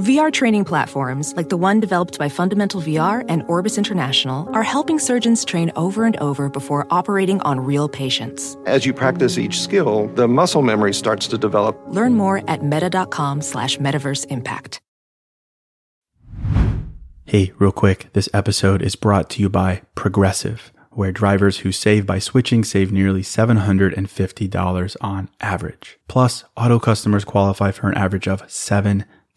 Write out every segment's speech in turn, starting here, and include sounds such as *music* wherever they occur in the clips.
VR training platforms, like the one developed by Fundamental VR and Orbis International, are helping surgeons train over and over before operating on real patients. As you practice each skill, the muscle memory starts to develop. Learn more at meta.com slash metaverse impact. Hey, real quick, this episode is brought to you by Progressive, where drivers who save by switching save nearly $750 on average. Plus, auto customers qualify for an average of seven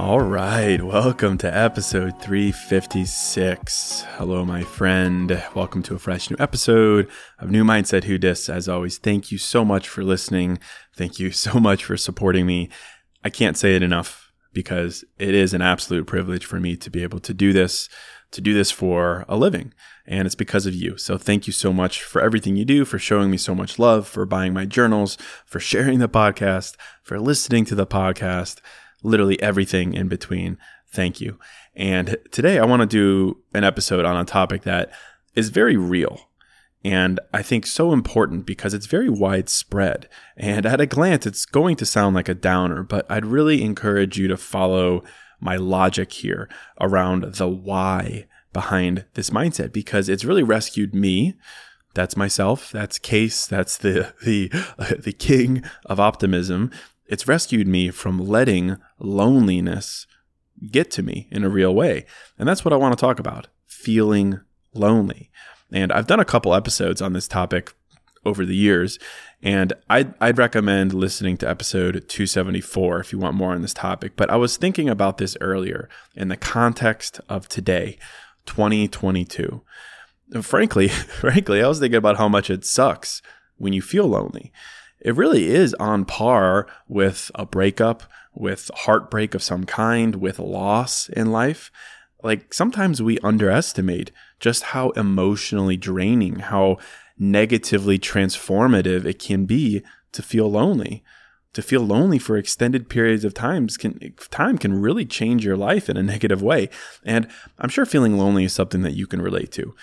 All right, welcome to episode 356. Hello, my friend. Welcome to a fresh new episode of New Mindset Who Dis. As always, thank you so much for listening. Thank you so much for supporting me. I can't say it enough because it is an absolute privilege for me to be able to do this, to do this for a living. And it's because of you. So thank you so much for everything you do, for showing me so much love, for buying my journals, for sharing the podcast, for listening to the podcast literally everything in between. Thank you. And today I want to do an episode on a topic that is very real and I think so important because it's very widespread. And at a glance, it's going to sound like a downer, but I'd really encourage you to follow my logic here around the why behind this mindset because it's really rescued me. That's myself. That's Case. That's the the *laughs* the king of optimism. It's rescued me from letting loneliness get to me in a real way. And that's what I want to talk about feeling lonely. And I've done a couple episodes on this topic over the years. And I'd, I'd recommend listening to episode 274 if you want more on this topic. But I was thinking about this earlier in the context of today, 2022. And frankly, *laughs* frankly, I was thinking about how much it sucks when you feel lonely it really is on par with a breakup, with heartbreak of some kind, with loss in life. Like sometimes we underestimate just how emotionally draining, how negatively transformative it can be to feel lonely. To feel lonely for extended periods of times can time can really change your life in a *laughs* negative way. And I'm sure feeling lonely is something that you can relate to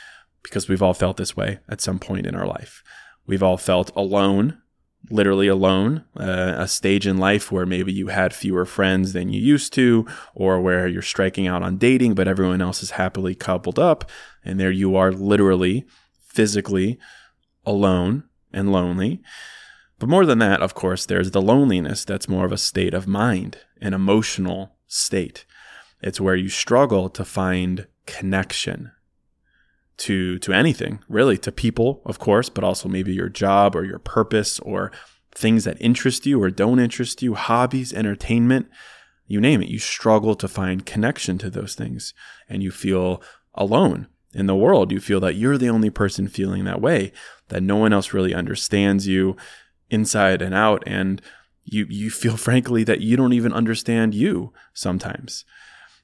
because we've all felt this way at some point in our life. We've all felt alone literally alone, uh, a stage in life where maybe you had fewer friends than you used to, or where you're striking out on dating, but everyone else is happily coupled up. And there you are, literally, physically alone and lonely. But more than that, of course, there's the loneliness that's more of a state of mind, an emotional state. It's where you struggle to find connection to to anything really to people of course but also maybe your job or your purpose or things that interest you or don't interest you hobbies entertainment you name it. You struggle to find connection to those things and you feel alone in the world. You feel that you're the only person feeling that way that no one else really understands you inside and out and you you feel *laughs* frankly that you don't even understand you sometimes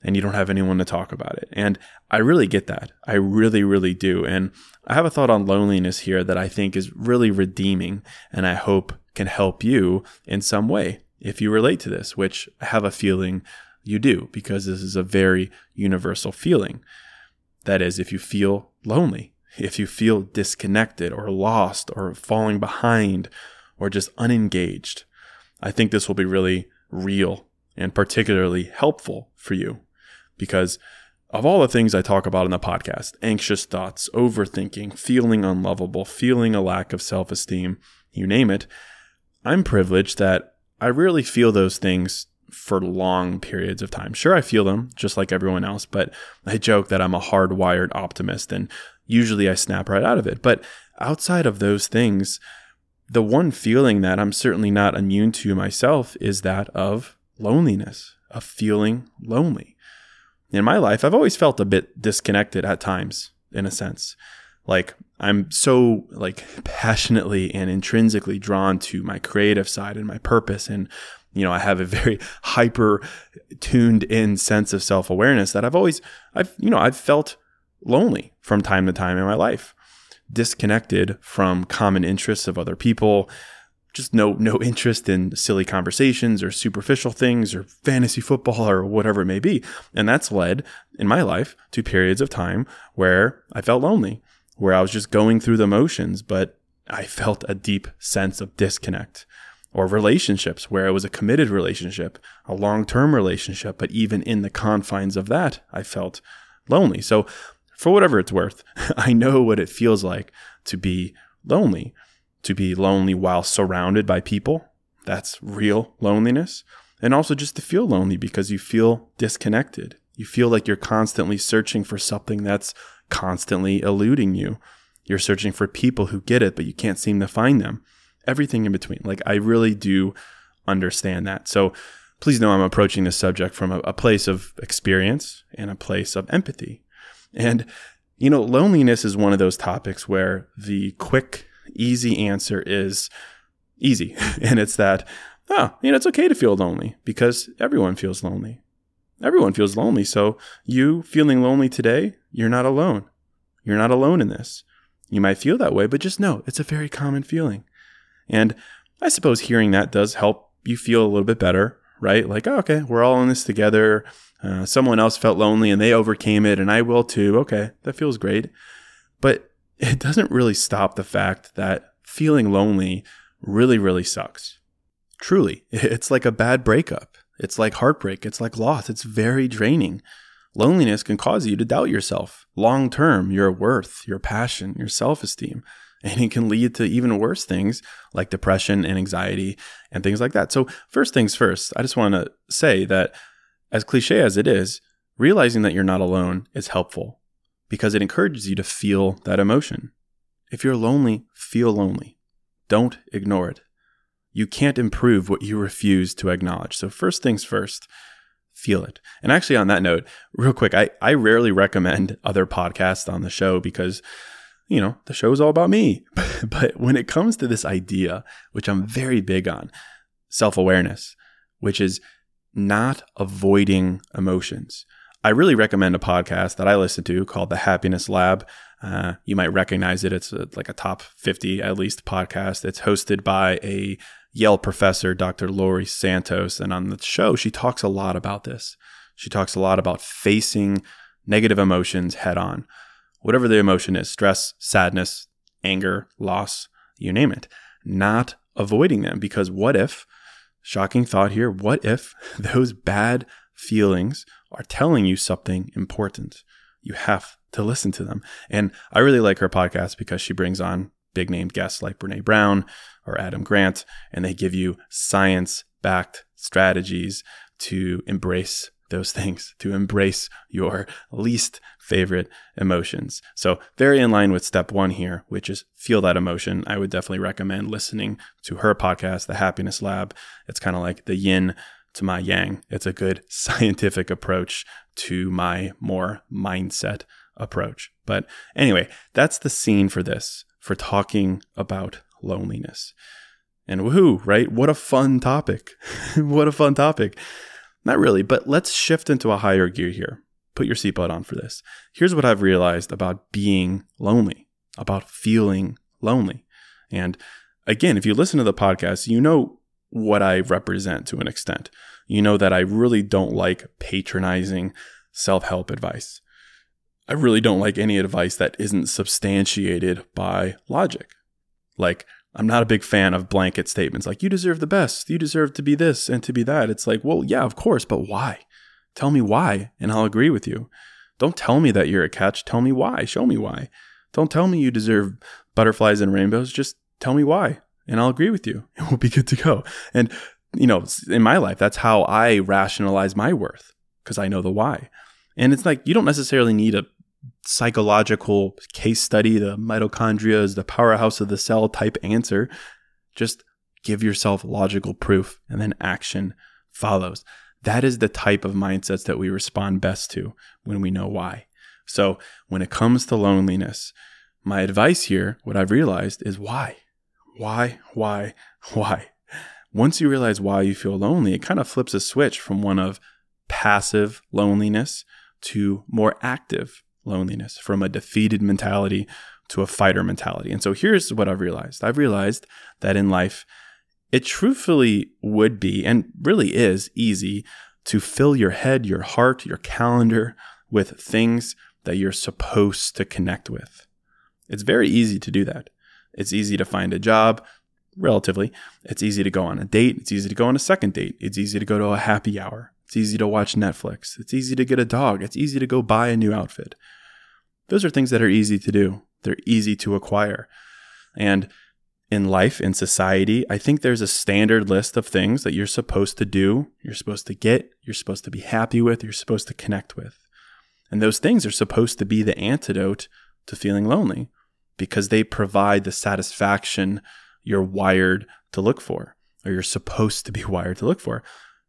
and you don't have anyone to talk about it. And I really get that. I really, really do. And I have a thought on loneliness here that I think is really redeeming and I hope can help you in some way if you relate to this, which I have a feeling you do because this is a very universal feeling. That is, if you feel lonely, if you feel disconnected or lost or falling behind or just unengaged, I think this will be really real and particularly helpful for you because of all the things I talk about in the podcast anxious thoughts, overthinking, feeling unlovable, feeling a lack of self esteem, you name it I'm privileged that I rarely feel those things for long periods of time. Sure, I feel them just like everyone else, but I joke that I'm a hardwired optimist and usually I snap right out of it. But outside of those things, the one feeling that I'm certainly not immune to myself is that of loneliness, of feeling lonely. In my life, I've always felt a bit disconnected at times, in a sense. Like I'm so like *laughs* passionately and intrinsically drawn to my creative side and my purpose and you know, I have a very *laughs* hyper tuned in sense of self awareness that I've always, I've, you know, I've felt lonely from time to time in my life, disconnected from common interests of other people, just no, no interest in silly conversations or superficial things or fantasy football *laughs* or whatever it may be. And that's led in my life to periods of time where I felt lonely where I was just going through the motions, but I felt a deep sense of disconnect. Or relationships where it was a committed relationship, a long term relationship, but even in the confines of that, I felt lonely. So, for whatever it's worth, *laughs* I know what it feels like to be lonely, to be lonely while surrounded by people. That's real loneliness. And also just to feel lonely because you feel disconnected. You feel like you're constantly searching for something that's constantly eluding you. You're searching for people who get it, but you can't seem to find them. Everything in between. Like, I really do understand that. So, please know I'm approaching this subject from a, a place of experience and a place of empathy. And, you know, loneliness is one of those topics where the quick, easy answer is easy. *laughs* and it's that, oh, you know, it's okay to feel lonely because everyone feels lonely. Everyone feels lonely. So you feeling lonely today, you're not alone. You're not alone in this. You might feel that way, but just know it's a very common feeling. And I suppose hearing that does help you feel a little bit better, right? Like, oh, okay, we're all in this together. Uh, someone else felt lonely and they overcame it, and I will too. Okay, that feels great. But it doesn't really stop the fact that feeling lonely really, really sucks. Truly, *laughs* it's like a bad breakup. It's like heartbreak. It's like loss. It's very draining. Loneliness can cause you to doubt yourself long term, your worth, your passion, your self esteem. *laughs* And it can lead to even worse things like depression and anxiety and things like that. So, first things first, I just want to say that as cliche as it is, realizing that you're not alone is helpful because it encourages you to feel that emotion. If you're lonely, feel lonely. Don't ignore it. You can't improve what you refuse to acknowledge. So, first things first, feel it. And actually, on that note, real quick, I, I rarely recommend other podcasts on the show because, you know, the show is all about me. *laughs* but when it comes to this idea, which I'm very big on, self awareness, which is not avoiding emotions. I really recommend a podcast that I listen to called The Happiness Lab. Uh, you might recognize it. It's a, like a top 50 at least podcast. It's hosted by a Yale professor, Dr. Laurie Santos. And on the show, she talks a lot about this. She talks a lot about facing negative emotions head on, whatever the emotion is stress, sadness, anger, loss, you name it, not avoiding them. Because what if, shocking thought here, what if *laughs* those bad feelings are telling you something important? You have to listen to them. And I really like her podcast because she brings on big name guests like Brene Brown, or Adam Grant, and they give you science backed strategies to embrace those *laughs* things, to embrace your least favorite emotions. So, very in line with step one here, which is feel that emotion. I would definitely recommend listening to her podcast, The Happiness Lab. It's kind of like the yin to my yang. It's a good *laughs* scientific approach to my more mindset approach. But anyway, that's the scene for this, for talking about loneliness. And woohoo, right? What a fun topic. *laughs* what a fun topic. Not really, but let's shift into a higher gear here. Put your seatbelt on for this. Here's what I've realized about being lonely, about feeling lonely. And again, if you listen to the podcast, you know what I represent to an extent. You know that I really don't like patronizing self help advice. I really don't like any advice that isn't substantiated by logic. Like, I'm not a big fan of blanket statements like, you deserve the best, you deserve to be this and to be that. It's like, well, yeah, of course, but why? Tell me why, and I'll agree with you. Don't tell me that you're a catch. Tell me why. Show me why. Don't tell me you deserve butterflies and rainbows. Just tell me why, and I'll agree with you, and *laughs* we'll be good to go. And, you know, in my life, that's how I rationalize my worth because I know the why. And it's like you don't necessarily need a psychological case study, the mitochondria is the powerhouse of the cell type answer. Just give yourself logical proof and then action follows. That is the type of mindsets that we respond best to when we know why. So when it comes to loneliness, my advice here, what I've realized is why? Why, why, why? Once you realize why you feel lonely, it kind of flips a switch from one of passive loneliness to more active loneliness, from a defeated mentality to a fighter mentality. And so here's what I've realized I've realized that in life, it truthfully would be and really is easy to fill your head, your heart, your calendar with things that you're supposed to connect with. It's very easy to do that. It's easy to find a job, relatively. It's easy to go on a date. It's easy to go on a second date. It's easy to go to a happy hour. It's easy to watch Netflix. It's easy to get a dog. It's easy to go buy a new outfit. Those are things that are easy to do. They're easy to acquire. And in life, in society, I think there's a standard list of things that you're supposed to do, you're supposed to get, you're supposed to be happy with, you're supposed to connect with. And those things are supposed to be the antidote to feeling lonely because they provide the satisfaction you're wired to look for, or you're supposed to be *laughs* wired to look for.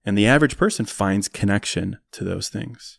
And the average person finds connection to those things.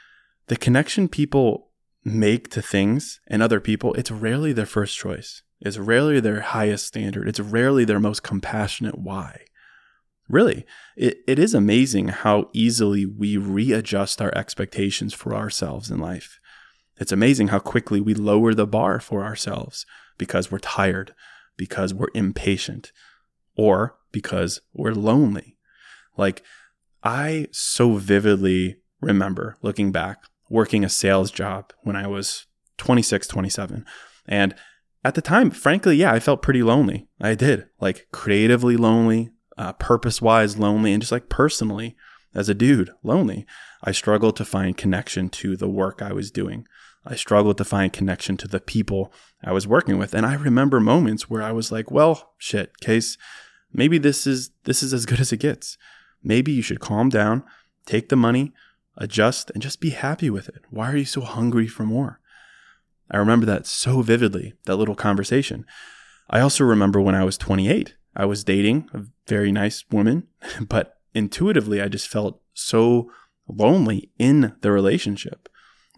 the connection people make to things and other people, it's rarely their first choice. It's rarely their highest standard. It's rarely their most compassionate why. Really, it, it is amazing how easily we readjust our expectations for ourselves in life. It's amazing how quickly we lower the bar for ourselves because we're tired, because we're impatient, or because we're lonely. Like, I so vividly remember looking back working a sales job when I was 26, 27. And at the time, frankly, yeah, I felt pretty lonely. I did, like creatively lonely, uh, purpose wise lonely, and just like personally as a dude, lonely. I struggled to find connection to the work I was doing. I struggled to find connection to the people I was working with. And I remember moments where I was like, well, shit, case, maybe this is this is as good as it gets. Maybe you should calm down, take the money, adjust, and just be happy with it. Why are you so hungry for more? I remember that so vividly, that little conversation. I also remember when I was 28, I was dating a very nice woman, *laughs* but intuitively, I just felt so lonely in the relationship.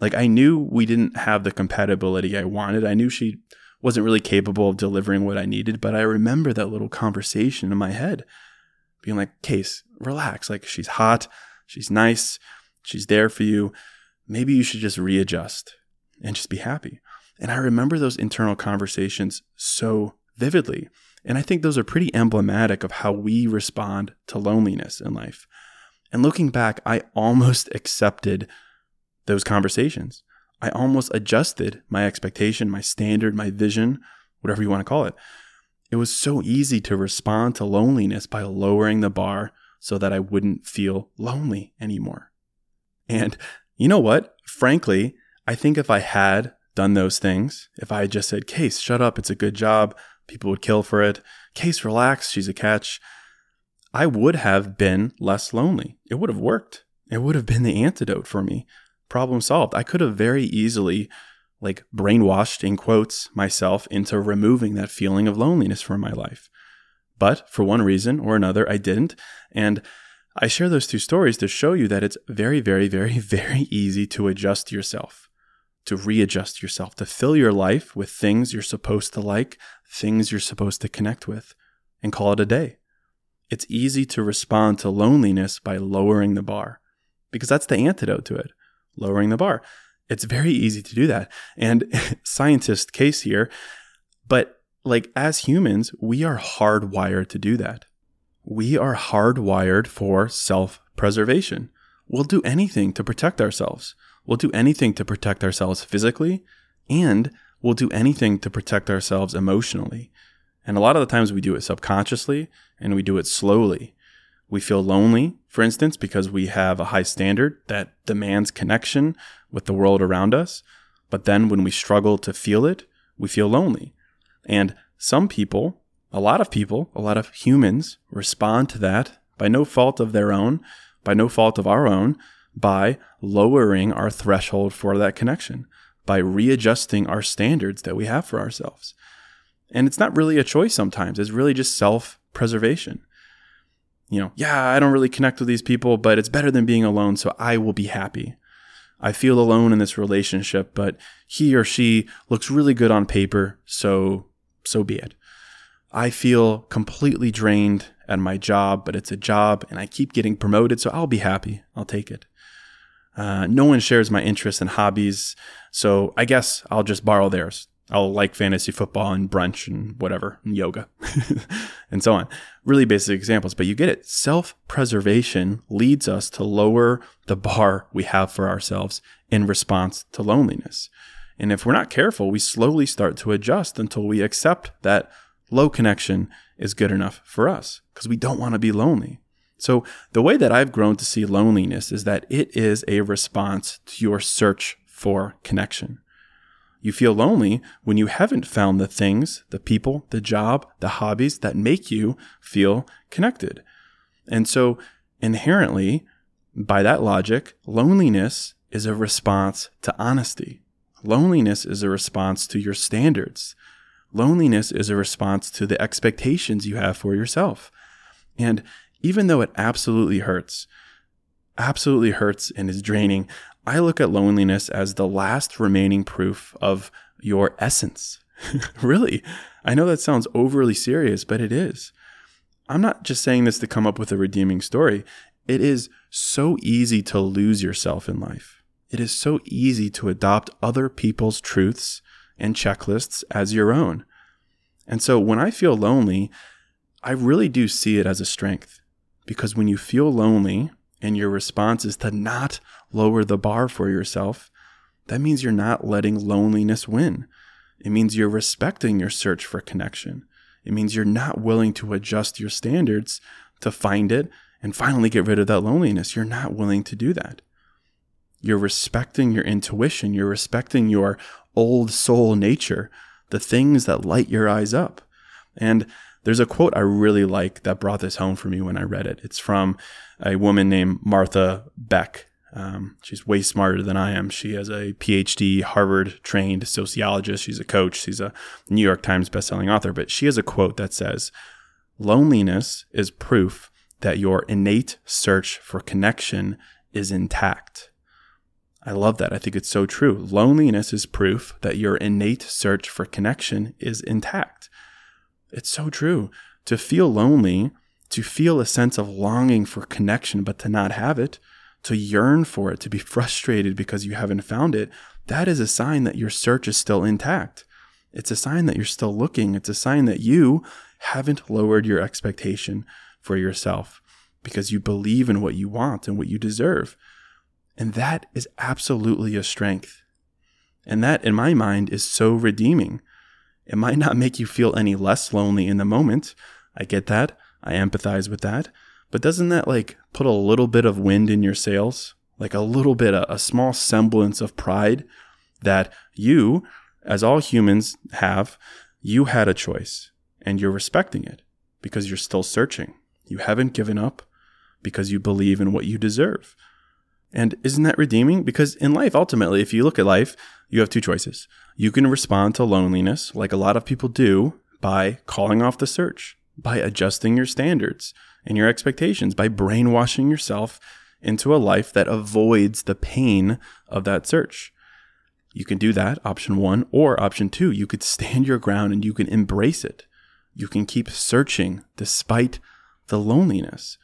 Like I knew we didn't have the compatibility I wanted. I knew she wasn't really capable of delivering what I needed, but I remember that little conversation in my head being like, Case, relax. Like she's hot, she's nice, she's there for you. Maybe you should just readjust and just be happy. And I remember those internal conversations so vividly. And I think those are pretty emblematic of how we respond to loneliness in life. And looking back, I almost *laughs* accepted those conversations. I almost adjusted my expectation, my standard, my vision, whatever you want to call it. It was so easy to respond to loneliness by lowering the bar so that I wouldn't feel lonely anymore. And you know what? Frankly, I think if I had done those things, if I had just said, Case, shut up, it's a good job, people would kill for it. Case, relax, she's a catch. I would have been less lonely. It would have worked. It would have been the antidote for me. Problem solved. I could have very easily, like, brainwashed, in quotes, myself into removing that feeling of loneliness from my life. But for one reason or another, I didn't. And I share those two stories to show you that it's very, very, very, *laughs* very easy to adjust yourself to readjust yourself, to fill your life with things you're supposed to like, things you're supposed to connect with, and call it a day. It's easy to respond to loneliness by lowering the bar because that's the antidote to it, lowering the bar. It's very easy to do that. And *laughs* scientist case here, but like as humans, we are hardwired to do that. We are hardwired for self preservation. We'll do anything to protect ourselves. We'll do anything to protect ourselves physically, and we'll do anything to protect ourselves emotionally. And a lot of the times we do it subconsciously and we do it slowly. We feel lonely, for instance, because we have a high standard that demands connection with the world around us. But then when we struggle to feel it, we feel lonely. And some people, a lot of people, a lot of humans respond to that by no fault of their own, by no fault of our own, by lowering our threshold for that connection, by readjusting our standards that we have for ourselves. And it's not really a choice sometimes, it's really just self preservation. You know, yeah, I don't really connect with these people, but it's better than being alone, so I will be happy. I feel alone in this relationship, but he or she looks really good on paper, so so be it. I feel completely drained at my job, but it's a job and I keep getting promoted, so I'll be happy. I'll take it. Uh, no one shares my interests and hobbies, so I guess I'll just borrow theirs. I'll like fantasy football and brunch and whatever, and yoga, *laughs* and so on. Really basic examples, but you get it. Self preservation leads us to lower the bar we have for ourselves in response to loneliness. And if we're not careful, we slowly start to adjust until we accept that low connection is good enough for us because we don't want to be lonely. So, the way that I've grown to see loneliness is that it is a response to your search for connection. You feel lonely when you haven't found the things, the people, the job, the hobbies that make you feel connected. And so, inherently, by that logic, loneliness is a response to honesty. Loneliness is a response to your standards. Loneliness is a response to the expectations you have for yourself. And even though it absolutely hurts, absolutely hurts and is draining, I look at loneliness as the last remaining proof of your essence. *laughs* really. I know that sounds overly serious, but it is. I'm not just saying this to come up with a redeeming story. It is so easy to lose yourself in life. It is so easy to adopt other people's truths and checklists as your own. And so when I feel lonely, I really do see it as a strength. Because when you feel lonely and your response is to not lower the bar for yourself, that means you're not letting loneliness win. It means you're respecting your search for connection. It means you're not willing to adjust your standards to find it and finally get rid of that loneliness. You're not willing to do that. You're respecting your intuition. You're respecting your old soul nature, the things that light your eyes up. And There's a quote I really like that brought this home for me when I read it. It's from a woman named Martha Beck. Um, she's way smarter than I am. She has a PhD, Harvard trained sociologist. She's a coach. She's a New York Times bestselling author. But she has a quote that says, Loneliness is proof that your innate search for connection is intact. I love that. I think it's so true. Loneliness is proof that your innate search for connection is intact. It's so true. To feel lonely, to feel a sense of longing for connection, but to not have it, to yearn for it, to be *laughs* frustrated because you haven't found it, that is a sign that your search is still intact. It's a sign that you're still looking. It's a sign that you haven't lowered your expectation for yourself because you believe in what you want and what you deserve. And that is absolutely a strength. And that, in my mind, is so redeeming. It might not make you feel any less lonely in the moment. I get that. I empathize with that. But doesn't that like put a little bit of wind in your sails? Like a little bit, a, a small semblance of pride that you, as all humans have, you had a choice and you're respecting it because you're still searching. You haven't given up because you believe in what you deserve. And isn't that redeeming? Because in life, ultimately, if you look at life, you have two choices. You can respond to loneliness, like a lot of people do, by calling off the search, by adjusting your standards, and your expectations by brainwashing yourself into a life that avoids the pain of that search. You can do that, option one, or option two, you could stand your ground and you can embrace it. You can keep searching despite the loneliness.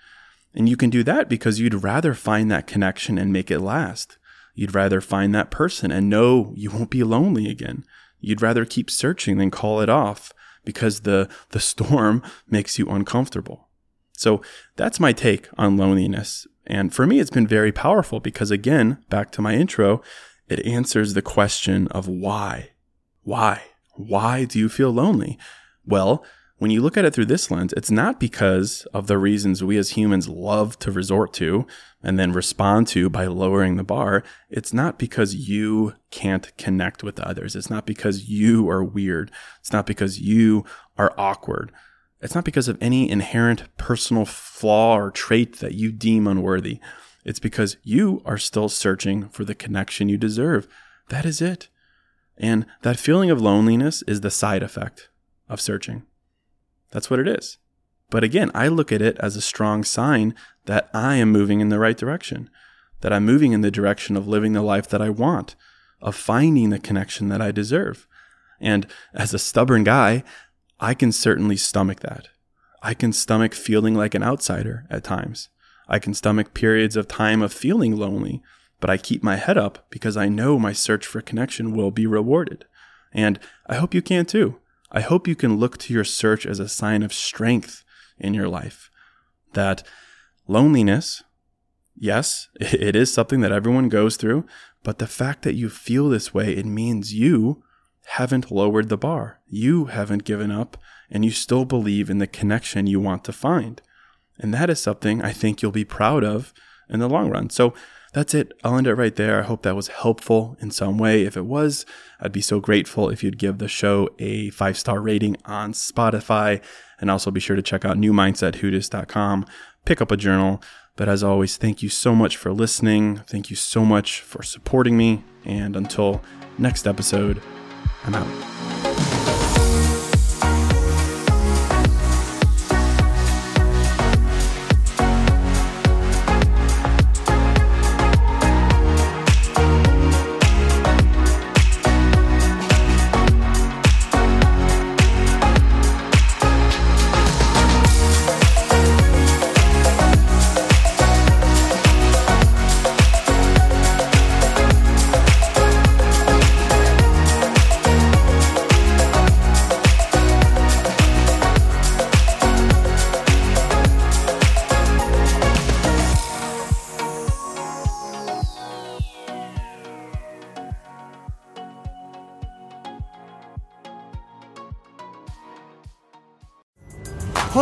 And you can do that because you'd rather find that connection and make it last. You'd rather find that person and know you won't be lonely again. You'd rather keep searching than call it off because the, the storm *laughs* makes you uncomfortable. So that's my take on loneliness. And for me, it's been very powerful because, again, back to my intro, it answers the question of why. Why? Why do you feel lonely? Well, when you look at it through this lens, it's not because of the reasons we as humans love to resort to and then respond to by lowering the bar. It's not because you can't connect with others. It's not because you are weird. It's not because you are awkward. It's not because of any inherent personal flaw or trait that you deem unworthy. It's because you are still searching for the connection you deserve. That is it. And that feeling of loneliness is the side effect of searching. That's what it is. But again, I look at it as a strong sign that I am moving in the right direction, that I'm moving in the direction of living the life that I want, of finding the connection that I deserve. And as a stubborn guy, I can certainly stomach that. I can stomach feeling like an outsider at times. I can stomach periods of time of feeling lonely, but I keep my head up because I know my search for connection will be rewarded. And I hope you can too. I hope you can look to your search as a sign of strength in your life. That loneliness, yes, *laughs* it is something that everyone goes through, but the fact that you feel this way, it means you haven't lowered the bar. You haven't given up and you still believe in the connection you want to find. And that is something I think you'll be proud of in the long run. So that's it. I'll end it right there. I hope that was helpful in some way. If it was, I'd be so grateful if you'd give the show a five star rating on Spotify. And also be sure to check out newmindsetwhodis.com, pick up a journal. But as always, thank you so much for listening. Thank you so much for supporting me. And until next episode, I'm out.